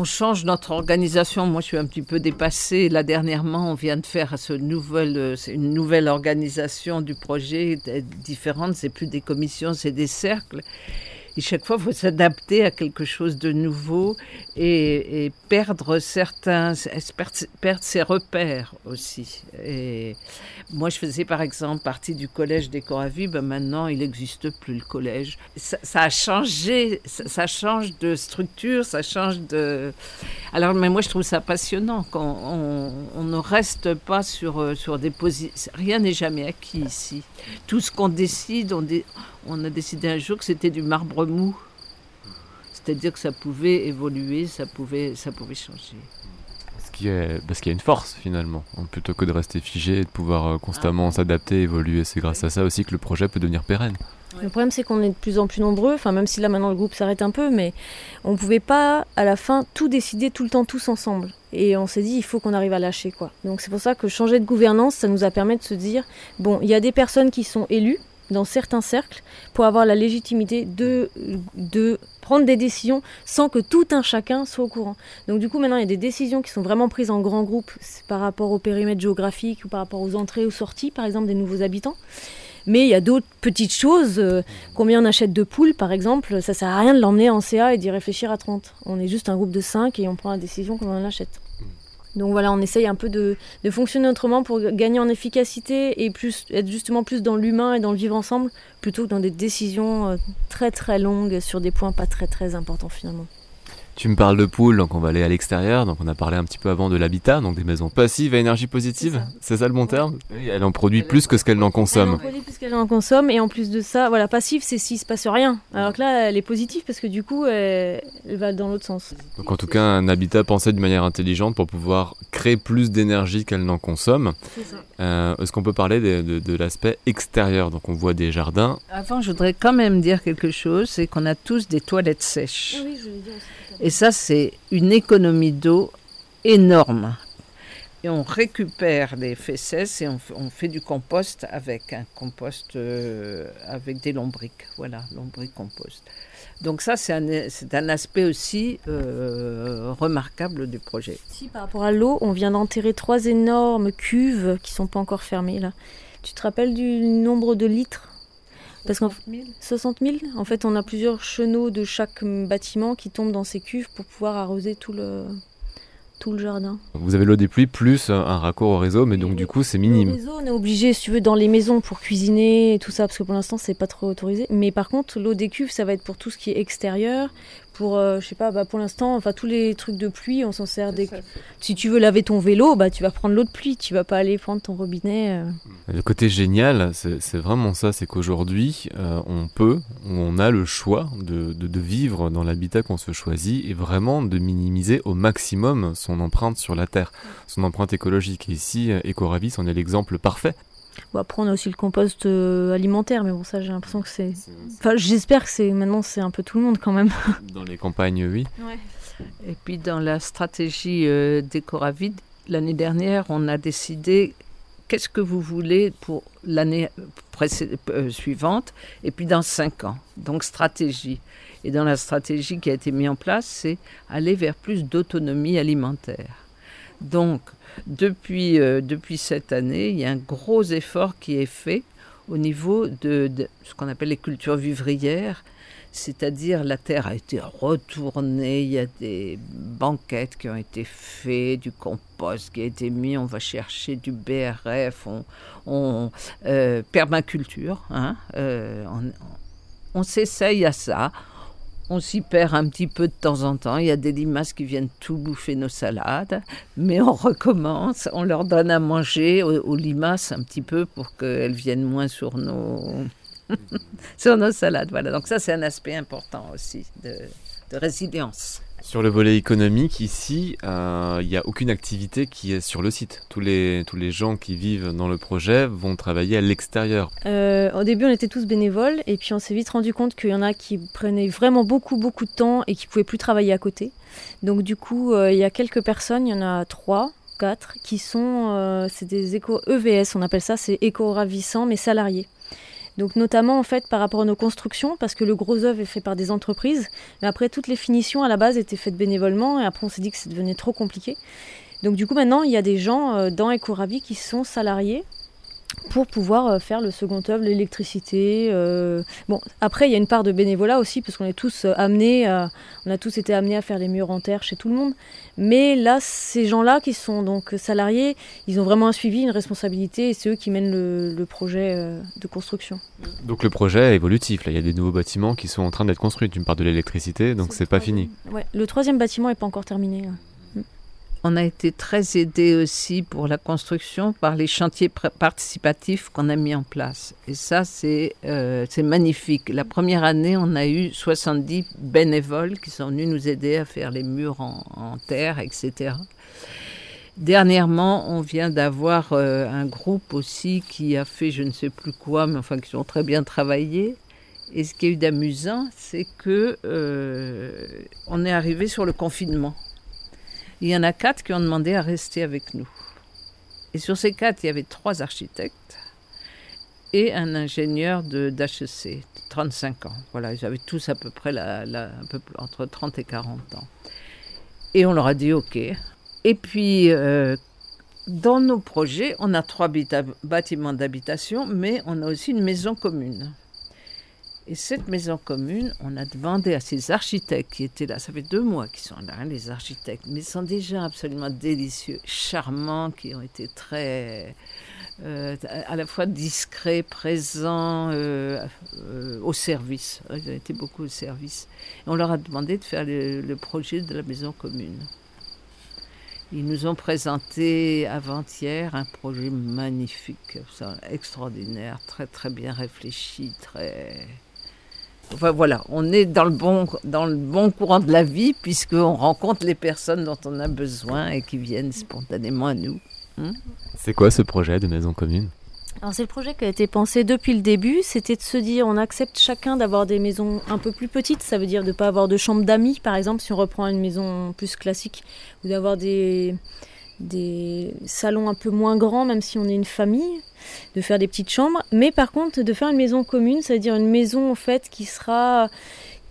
change notre organisation. Moi, je suis un petit peu dépassée. Là, dernièrement, on vient de faire euh, une nouvelle organisation du projet différente. C'est plus des commissions, c'est des cercles. Et chaque fois, il faut s'adapter à quelque chose de nouveau et, perdre certains, perdre ses repères aussi. Et moi, je faisais par exemple partie du collège des Coravies. Ben maintenant, il n'existe plus le collège. Ça, a changé, ça, change de structure, ça change de. Alors, mais moi, je trouve ça passionnant qu'on on, ne reste pas sur, sur des positions. Rien n'est jamais acquis ici. Tout ce qu'on décide, on, dé on a décidé un jour que c'était du marbre mou. C'est-à-dire que ça pouvait évoluer, ça pouvait, ça pouvait changer. Parce qu'il y, a une force finalement, plutôt que de rester figé et de pouvoir euh, constamment ah. s'adapter, évoluer. C'est grâce à ça aussi que le projet peut devenir pérenne. Le problème, c'est qu'on est de plus en plus nombreux, enfin, même si là maintenant le groupe s'arrête un peu, mais on ne pouvait pas à la fin tout décider tout le temps tous ensemble. Et on s'est dit, il faut qu'on arrive à lâcher quoi. Donc c'est pour ça que changer de gouvernance, ça nous a permis de se dire, bon, il y a des personnes qui sont élues, dans certains cercles pour avoir la légitimité de, de prendre des décisions sans que tout un chacun soit au courant. Donc du coup maintenant il y a des décisions qui sont vraiment prises en grand groupe par rapport au périmètre géographique ou par rapport aux entrées ou sorties par exemple des nouveaux habitants. Mais il y a d'autres petites choses, euh, combien on achète de poules par exemple, ça sert à rien de l'emmener en CA et d'y réfléchir à 30. On est juste un groupe de 5 et on prend la décision comment on l'achète. Donc voilà, on essaye un peu de, fonctionner autrement pour gagner en efficacité et plus, être justement plus dans l'humain et dans le vivre ensemble, plutôt que dans des décisions euh, très très longues sur des points pas très très importants finalement. Tu me parles de poules, donc on va aller à l'extérieur. Donc on a parlé un petit peu avant de l'habitat, donc des maisons passives à énergie positive. C'est ça. le bon terme? Elle en produit plus que ce qu'elle n'en consomme. Elle en produit plus qu'elle n'en consomme, et en plus de ça, voilà, passive, c'est s'il se passe rien. Alors que là, elle est positive parce que du coup, elle, va dans l'autre sens. Donc en tout cas, un habitat pensé de manière intelligente pour pouvoir créer plus d'énergie qu'elle n'en consomme. Euh, est-ce qu'on peut parler de, de l'aspect extérieur? Donc on voit des jardins. Avant, je voudrais quand même dire quelque chose, c'est qu'on a tous des toilettes sèches. Ah oui, je dire aussi. Et ça, c'est une économie d'eau énorme. Et on récupère les fesses et on, fait du compost avec un compost euh, avec des lombriques. Voilà, lombric-compost. Donc ça, c'est un, un, aspect aussi euh, remarquable du projet. Si par rapport à l'eau, on vient d'enterrer trois énormes cuves qui sont pas encore fermées là. Tu te rappelles du nombre de litres? Parce qu'en 60 000 En fait, on a plusieurs chenaux de chaque bâtiment qui tombent dans ces cuves pour pouvoir arroser tout le, tout le jardin. Vous avez l'eau des pluies plus un raccord au réseau, mais donc du coup c'est minime. réseau, on est obligé, si tu veux, dans les maisons pour cuisiner et tout ça, parce que pour l'instant c'est pas trop autorisé. Mais par contre, l'eau des cuves, ça va être pour tout ce qui est extérieur, pour, euh, je sais pas, bah, pour l'instant, enfin tous les trucs de pluie, on s'en sert dès Si tu veux laver ton vélo, bah tu vas prendre l'eau de pluie, tu vas pas aller prendre ton robinet. Euh. Le côté génial, c'est vraiment ça, c'est qu'aujourd'hui, euh, on peut, on a le choix de, de, vivre dans l'habitat qu'on se choisit et vraiment de minimiser au maximum son empreinte sur la terre, son empreinte écologique. Et ici, Ecoravis en est l'exemple parfait. Bon, après, on a aussi le compost euh, alimentaire, mais bon, ça, j'ai l'impression que c'est. Enfin, j'espère que c'est maintenant, c'est un peu tout le monde quand même. <laughs> Dans les campagnes, oui. Et puis, dans la stratégie euh, d'Ecoravide, l'année dernière, on a décidé qu'est-ce que vous voulez pour l'année euh, suivante, et puis dans cinq ans. Donc, stratégie. Et dans la stratégie qui a été mise en place, c'est aller vers plus d'autonomie alimentaire. Donc, depuis, euh, depuis cette année, il y a un gros effort qui est fait au niveau de, ce qu'on appelle les cultures vivrières, c'est-à-dire la terre a été retournée, il y a des banquettes qui ont été faites, du compost qui a été mis, on va chercher du BRF, on, on euh, permaculture, hein, euh, on, on s'essaye à ça. On s'y perd un petit peu de temps en temps. Il y a des limaces qui viennent tout bouffer nos salades, mais on recommence. On leur donne à manger aux, limaces un petit peu pour qu'elles viennent moins sur nos, <laughs> sur nos salades. Voilà, donc ça c'est un aspect important aussi de, de résilience. Sur le volet économique, ici, euh, il n'y a aucune activité qui est sur le site. Tous les, tous les gens qui vivent dans le projet vont travailler à l'extérieur. Euh, au début, on était tous bénévoles et puis on s'est vite rendu compte qu'il y en a qui prenaient vraiment beaucoup, beaucoup de temps et qui pouvaient plus travailler à côté. Donc du coup, euh, il y a quelques personnes, il y en a trois, quatre, qui sont, c'est des éco EVS, on appelle ça, c'est éco-ravissants mais salariés. Donc notamment en fait par rapport à nos constructions, parce que le gros œuvre est fait par des entreprises, mais après toutes les finitions à la base étaient faites bénévolement, et après on s'est dit que ça devenait trop compliqué. Donc du coup maintenant il y a des gens euh, dans Ecoravi qui sont salariés pour pouvoir euh, faire le second œuvre, l'électricité. euh, Bon, après il y a une part de bénévolat aussi, parce qu'on est tous euh, amenés, à- on a tous été amenés à faire les murs en terre chez tout le monde. Mais là, ces gens-là qui sont donc salariés, ils ont vraiment un suivi, une responsabilité, et c'est eux qui mènent le, le projet de construction. Donc le projet est évolutif. Là, il y a des nouveaux bâtiments qui sont en train d'être construits. Tu me parles de l'électricité, donc c'est pas fini. Ouais, le troisième bâtiment n'est pas encore terminé. là. On a été très aidés aussi pour la construction par les chantiers participatifs qu'on a mis en place. Et ça, c'est euh, magnifique. La première année, on a eu 70 bénévoles qui sont venus nous aider à faire les murs en, terre, etc. Dernièrement, on vient d'avoir euh, un groupe aussi qui a fait je ne sais plus quoi, mais enfin qui ont très bien travaillé. Et ce qui est d'amusant, c'est que euh, on est arrivé sur le confinement. Il y en a quatre qui ont demandé à rester avec nous. Et sur ces quatre, il y avait trois architectes et un ingénieur d'HEC, 35 ans. Voilà, ils avaient tous à peu près un entre 30 et 40 ans. Et on leur a dit OK. Et puis, euh, dans nos projets, on a trois bâtiments d'habitation, mais on a aussi une maison commune. Et cette maison commune, on a demandé à ces architectes qui étaient là, ça fait deux mois qu'ils sont là, hein, les architectes, mais ils sont déjà absolument délicieux, charmants, qui ont été très, euh, à la fois discrets, présents, euh, euh, au service. Ils ont été beaucoup au service. Et on leur a demandé de faire le, projet de la maison commune. Ils nous ont présenté avant-hier un projet magnifique, extraordinaire, très très bien réfléchi, très. Enfin voilà, on est dans le bon, dans le bon courant de la vie puisqu'on rencontre les personnes dont on a besoin et qui viennent spontanément à nous. C'est quoi ce projet de maison commune? Alors c'est le projet qui a été pensé depuis le début, c'était de se dire on accepte chacun d'avoir des maisons un peu plus petites, ça veut dire de ne pas avoir de chambre d'amis par exemple si on reprend une maison plus classique, ou d'avoir des, des salons un peu moins grands même si on est une famille, de faire des petites chambres, mais par contre de faire une maison commune, ça veut dire une maison en fait qui sera,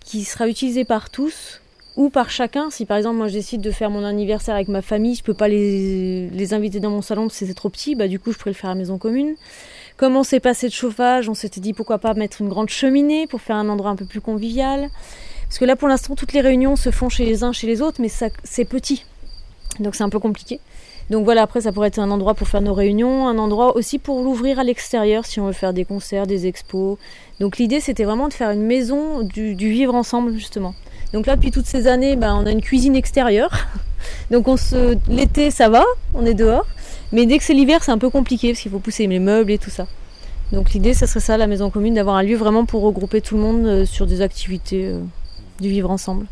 qui sera utilisée par tous ou par chacun. Si par exemple moi je décide de faire mon anniversaire avec ma famille, je peux pas les, les inviter dans mon salon parce que c'est trop petit, bah du coup je pourrais le faire à la maison commune. Comme on s'est passé de chauffage, on s'était dit pourquoi pas mettre une grande cheminée pour faire un endroit un peu plus convivial. Parce que là pour l'instant toutes les réunions se font chez les uns, chez les autres, mais ça c'est petit. Donc c'est un peu compliqué. Donc voilà, après ça pourrait être un endroit pour faire nos réunions, un endroit aussi pour l'ouvrir à l'extérieur si on veut faire des concerts, des expos. Donc l'idée c'était vraiment de faire une maison du, vivre ensemble justement. Donc là depuis toutes ces années, ben, on a une cuisine extérieure. <laughs> Donc on se l'été ça va, on est dehors. Mais dès que c'est l'hiver, c'est un peu compliqué parce qu'il faut pousser les meubles et tout ça. Donc l'idée, ça serait ça, la maison commune, d'avoir un lieu vraiment pour regrouper tout le monde euh, sur des activités euh, du vivre ensemble.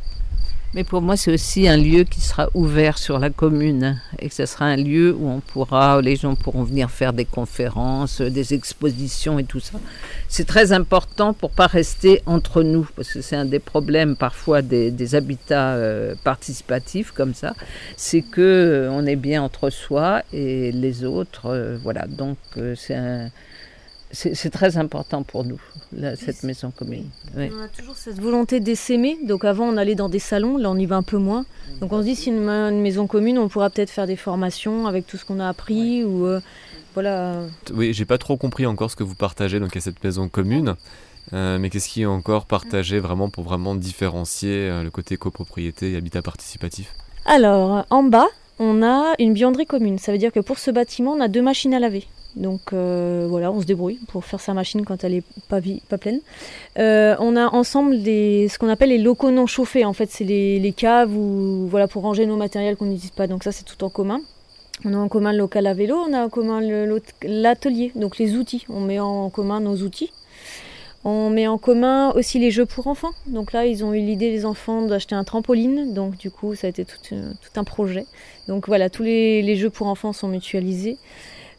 Mais pour moi, c'est aussi un lieu qui sera ouvert sur la commune et que ce sera un lieu où on pourra, les gens pourront venir faire des conférences, des expositions et tout ça. C'est très important pour pas rester entre nous parce que c'est un des problèmes parfois des, habitats euh, participatifs comme ça, c'est que euh, on est bien entre soi et les autres, euh, voilà. Donc c'est un c'est très important pour nous, cette maison commune. On a toujours cette volonté d'essaimer. Donc avant, on allait dans des salons, là, on y va un peu moins. Donc on se dit, si une, une maison commune, on pourra peut-être faire des formations avec tout ce qu'on a appris. ou euh, voilà. Oui, j'ai pas trop compris encore ce que vous partagez donc à cette maison commune. Euh, mais qu'est-ce qui est encore partagé vraiment pour vraiment différencier euh, le côté copropriété et habitat participatif? Alors, en bas, on a une buanderie commune. Ça veut dire que pour ce bâtiment, on a deux machines à laver. Donc euh, voilà, on se débrouille pour faire sa machine quand elle est pas, pleine. Euh, on a ensemble ce qu'on appelle les locaux non chauffés. En fait, c'est les, caves ou voilà pour ranger nos matériels qu'on n'utilise pas. Donc ça, c'est tout en commun. On a en commun le local à vélo, on a en commun l'atelier, donc les outils. On met en commun nos outils. On met en commun aussi les jeux pour enfants. Donc là, ils ont eu l'idée, les enfants, d'acheter un trampoline. Donc du coup, ça a été tout, euh, un projet. Donc voilà, tous les jeux pour enfants sont mutualisés.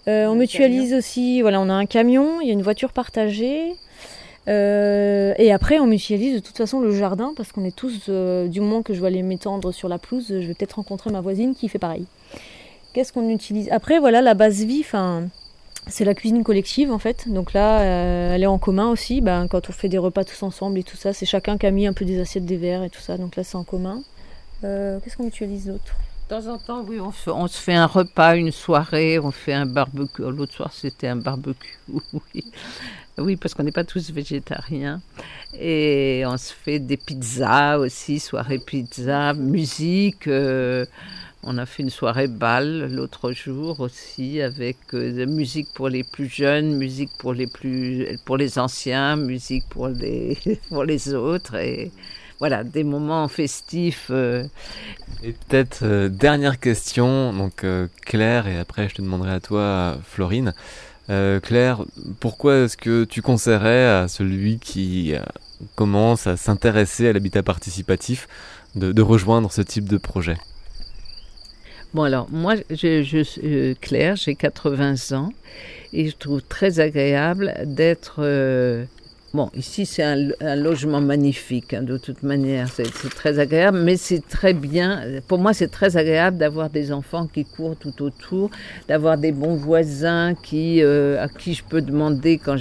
Euh, on mutualise aussi, voilà, on a un camion, il y a une voiture partagée. Euh, et après, on mutualise de toute façon le jardin parce qu'on est tous, euh, du moment que je vais aller m'étendre sur la pelouse, je vais peut-être rencontrer ma voisine qui fait pareil. Qu'est-ce qu'on utilise? Après, voilà, la base vie, c'est la cuisine collective en fait. Donc là, elle est en commun aussi. Ben, quand on fait des repas tous ensemble et tout ça, c'est chacun qui a mis un peu des assiettes, des verres et tout ça. Donc là, c'est en commun. Qu'est-ce qu'on utilise d'autre? De temps en temps, oui, on se, fait un repas, une soirée, on fait un barbecue. L'autre soir, c'était un barbecue. <laughs> Oui, oui parce qu'on n'est pas tous végétariens. Et on se fait des pizzas aussi, soirée pizza, musique. Euh, on a fait une soirée bal l'autre jour aussi avec euh, musique pour les plus jeunes, musique pour les plus pour les anciens, musique pour les <laughs> pour les autres voilà, des moments festifs. Euh. Et peut-être euh, dernière question, donc euh, Claire, et après je te demanderai à toi, Florine. Claire, pourquoi est-ce que tu conseillerais à celui qui commence à s'intéresser à l'habitat participatif de, rejoindre ce type de projet? Bon alors, moi, je, Claire, j'ai 80 ans et je trouve très agréable d'être Bon, ici c'est un, logement magnifique, hein, de toute manière, c'est très agréable, mais c'est très bien, pour moi c'est très agréable d'avoir des enfants qui courent tout autour, d'avoir des bons voisins euh, à qui je peux demander quand,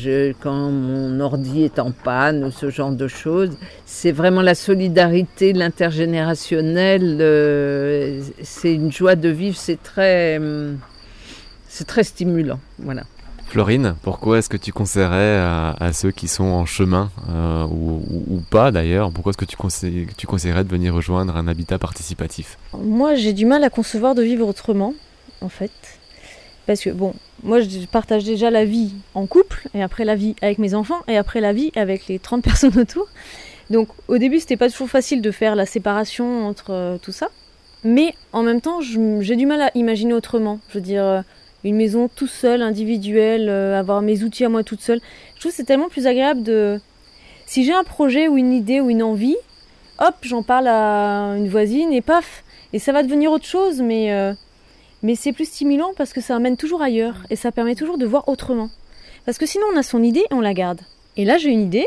mon ordi est en panne ou ce genre de choses. C'est vraiment la solidarité, l'intergénérationnel, euh, c'est une joie de vivre, c'est très, c'est très stimulant, voilà. Florine, pourquoi est-ce que tu conseillerais à, ceux qui sont en chemin, euh, ou, pas d'ailleurs, pourquoi est-ce que tu, tu conseillerais de venir rejoindre un habitat participatif? Moi, j'ai du mal à concevoir de vivre autrement, en fait. Parce que, bon, moi, je partage déjà la vie en couple, et après la vie avec mes enfants, et après la vie avec les 30 <laughs> personnes autour. Donc, au début, c'était pas toujours facile de faire la séparation entre euh, tout ça. Mais en même temps, j'ai du mal à imaginer autrement. Je veux dire, euh, une maison tout seul, individuelle, euh, avoir mes outils à moi toute seule. Je trouve que c'est tellement plus agréable de... Si j'ai un projet ou une idée ou une envie, hop, j'en parle à une voisine et paf, et ça va devenir autre chose, mais, euh, mais c'est plus stimulant parce que ça amène toujours ailleurs et ça permet toujours de voir autrement. Parce que sinon on a son idée et on la garde. Et là j'ai une idée,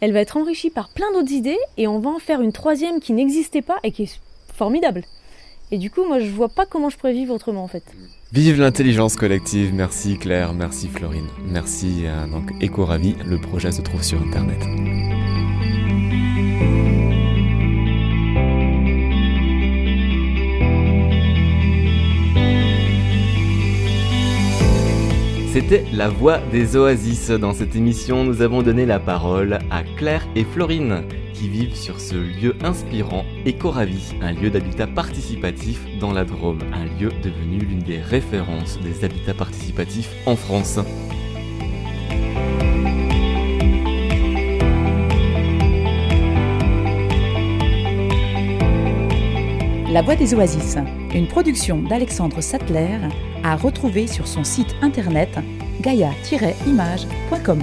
elle va être enrichie par plein d'autres idées et on va en faire une troisième qui n'existait pas et qui est formidable. Et du coup, moi, je vois pas comment je pourrais vivre autrement, en fait. Vive l'intelligence collective. Merci Claire, merci Florine, merci à donc Ravi. Le projet se trouve sur internet. La voix des oasis. Dans cette émission, nous avons donné la parole à Claire et Florine qui vivent sur ce lieu inspirant Écoravi, un lieu d'habitat participatif dans la Drôme, un lieu devenu l'une des références des habitats participatifs en France. La Voix des Oasis, une production d'Alexandre Sattler, à retrouver sur son site internet gaia-image.com.